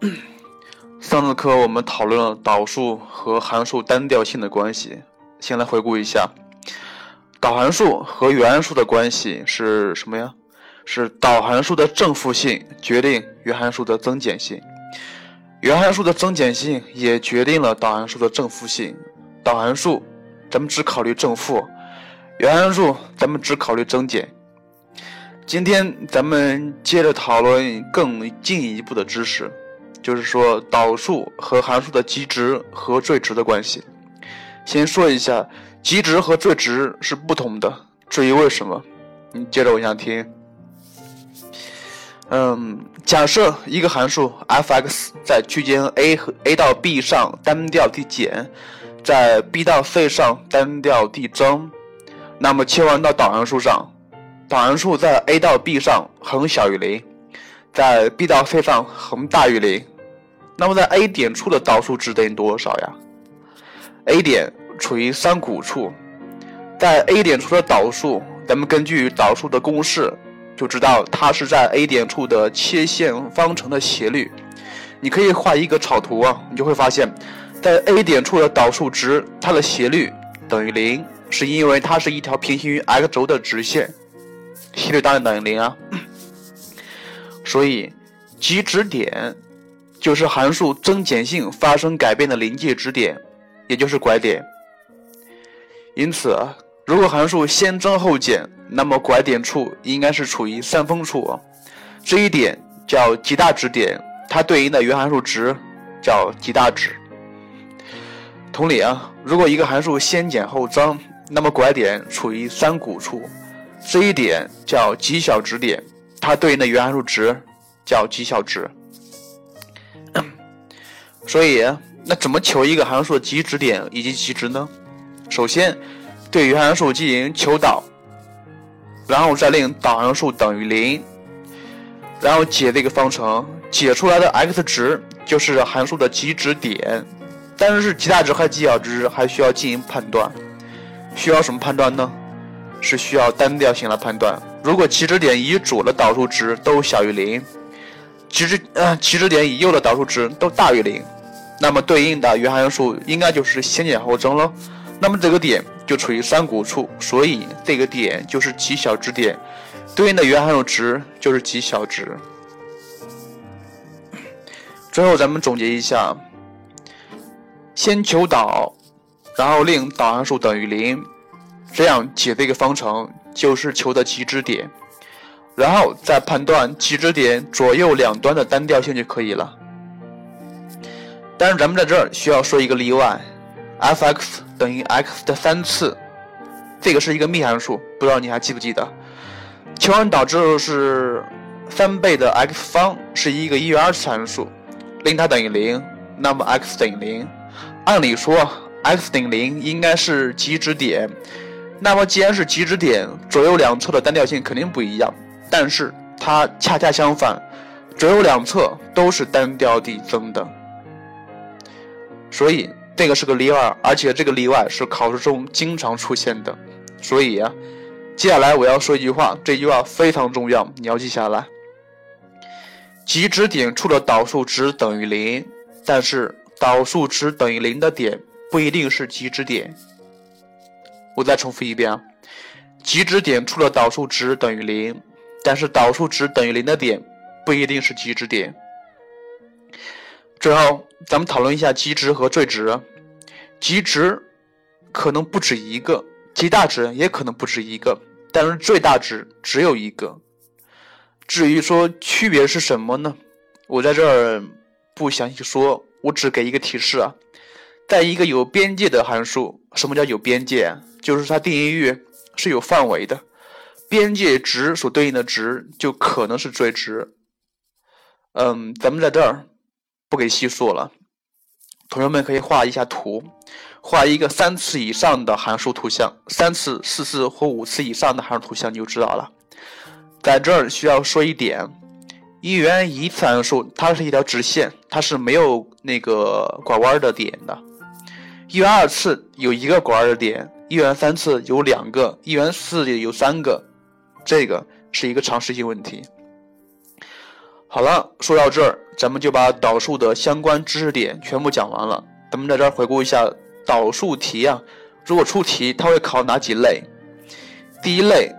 上次课我们讨论了导数和函数单调性的关系，先来回顾一下，导函数和原函数的关系是什么呀？是导函数的正负性决定原函数的增减性，原函数的增减性也决定了导函数的正负性。导函数咱们只考虑正负，原函数咱们只考虑增减。今天咱们接着讨论更进一步的知识。就是说导数和函数的极值和最值的关系。先说一下极值和最值是不同的，至于为什么，你接着往下听。嗯，假设一个函数 f(x) 在区间 a 和 a 到 b 上单调递减，在 b 到 c 上单调递增，那么切换到导函数上，导函数在 a 到 b 上恒小于零，在 b 到 c 上恒大于零。那么在 A 点处的导数值等于多少呀？A 点处于三股处，在 A 点处的导数，咱们根据导数的公式就知道它是在 A 点处的切线方程的斜率。你可以画一个草图啊，你就会发现，在 A 点处的导数值，它的斜率等于零，是因为它是一条平行于 x 轴的直线，斜率当然等于零啊。所以极值点。就是函数增减性发生改变的临界值点，也就是拐点。因此，如果函数先增后减，那么拐点处应该是处于三峰处，这一点叫极大值点，它对应的原函数值叫极大值。同理啊，如果一个函数先减后增，那么拐点处于三股处，这一点叫极小值点，它对应的原函数值叫极小值。所以，那怎么求一个函数的极值点以及极值呢？首先，对原函数进行求导，然后再令导函数等于零，然后解这个方程，解出来的 x 值就是函数的极值点。但是是，极大值和极小值还需要进行判断，需要什么判断呢？是需要单调性来判断。如果极值点以左的导数值都小于零，极值呃极值点以右的导数值都大于零。那么对应的原函数应该就是先减后增了，那么这个点就处于三谷处，所以这个点就是极小值点，对应的原函数值就是极小值。最后咱们总结一下：先求导，然后令导函数等于零，这样解这个方程就是求的极值点，然后再判断极值点左右两端的单调性就可以了。但是咱们在这儿需要说一个例外，f(x) 等于 x 的三次，这个是一个幂函数，不知道你还记不记得？求完导之后是三倍的 x 方是一个一元二次函数，令它等于零，那么 x 等于零。按理说 x 等于零应该是极值点，那么既然是极值点，左右两侧的单调性肯定不一样，但是它恰恰相反，左右两侧都是单调递增的。所以这个是个例外，而且这个例外是考试中经常出现的。所以啊，接下来我要说一句话，这句话非常重要，你要记下来。极值点处的导数值等于零，但是导数值等于零的点不一定是极值点。我再重复一遍啊，极值点处的导数值等于零，但是导数值等于零的点不一定是极值点。最后，咱们讨论一下极值和最值。极值可能不止一个，极大值也可能不止一个，但是最大值只有一个。至于说区别是什么呢？我在这儿不详细说，我只给一个提示啊。在一个有边界的函数，什么叫有边界？就是它定义域是有范围的，边界值所对应的值就可能是最值。嗯，咱们在这儿。不给细说了，同学们可以画一下图，画一个三次以上的函数图像，三次、四次或五次以上的函数图像你就知道了。在这儿需要说一点，一元一次函数它是一条直线，它是没有那个拐弯的点的。一元二次有一个拐弯的点，一元三次有两个，一元四有三个，这个是一个常识性问题。好了，说到这儿。咱们就把导数的相关知识点全部讲完了。咱们在这儿回顾一下导数题啊，如果出题，它会考哪几类？第一类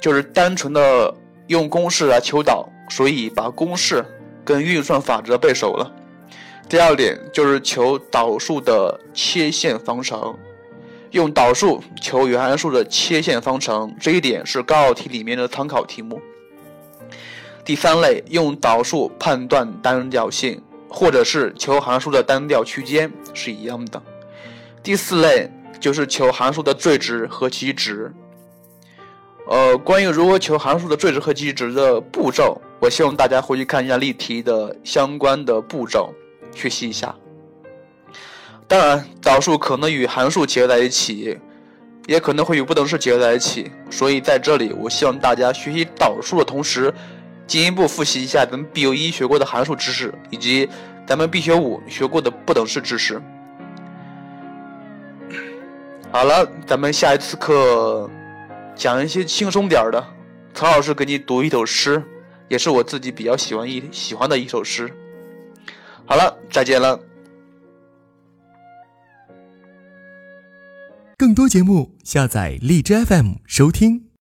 就是单纯的用公式来求导，所以把公式跟运算法则背熟了。第二点就是求导数的切线方程，用导数求原函数的切线方程，这一点是高考题里面的参考题目。第三类用导数判断单调性，或者是求函数的单调区间是一样的。第四类就是求函数的最值和极值。呃，关于如何求函数的最值和极值的步骤，我希望大家回去看一下例题的相关的步骤，学习一下。当然，导数可能与函数结合在一起，也可能会与不等式结合在一起，所以在这里，我希望大家学习导数的同时。进一步复习一下咱们必修一学过的函数知识，以及咱们必修五学过的不等式知识。好了，咱们下一次课讲一些轻松点的。曹老师给你读一首诗，也是我自己比较喜欢一喜欢的一首诗。好了，再见了。更多节目，下载荔枝 FM 收听。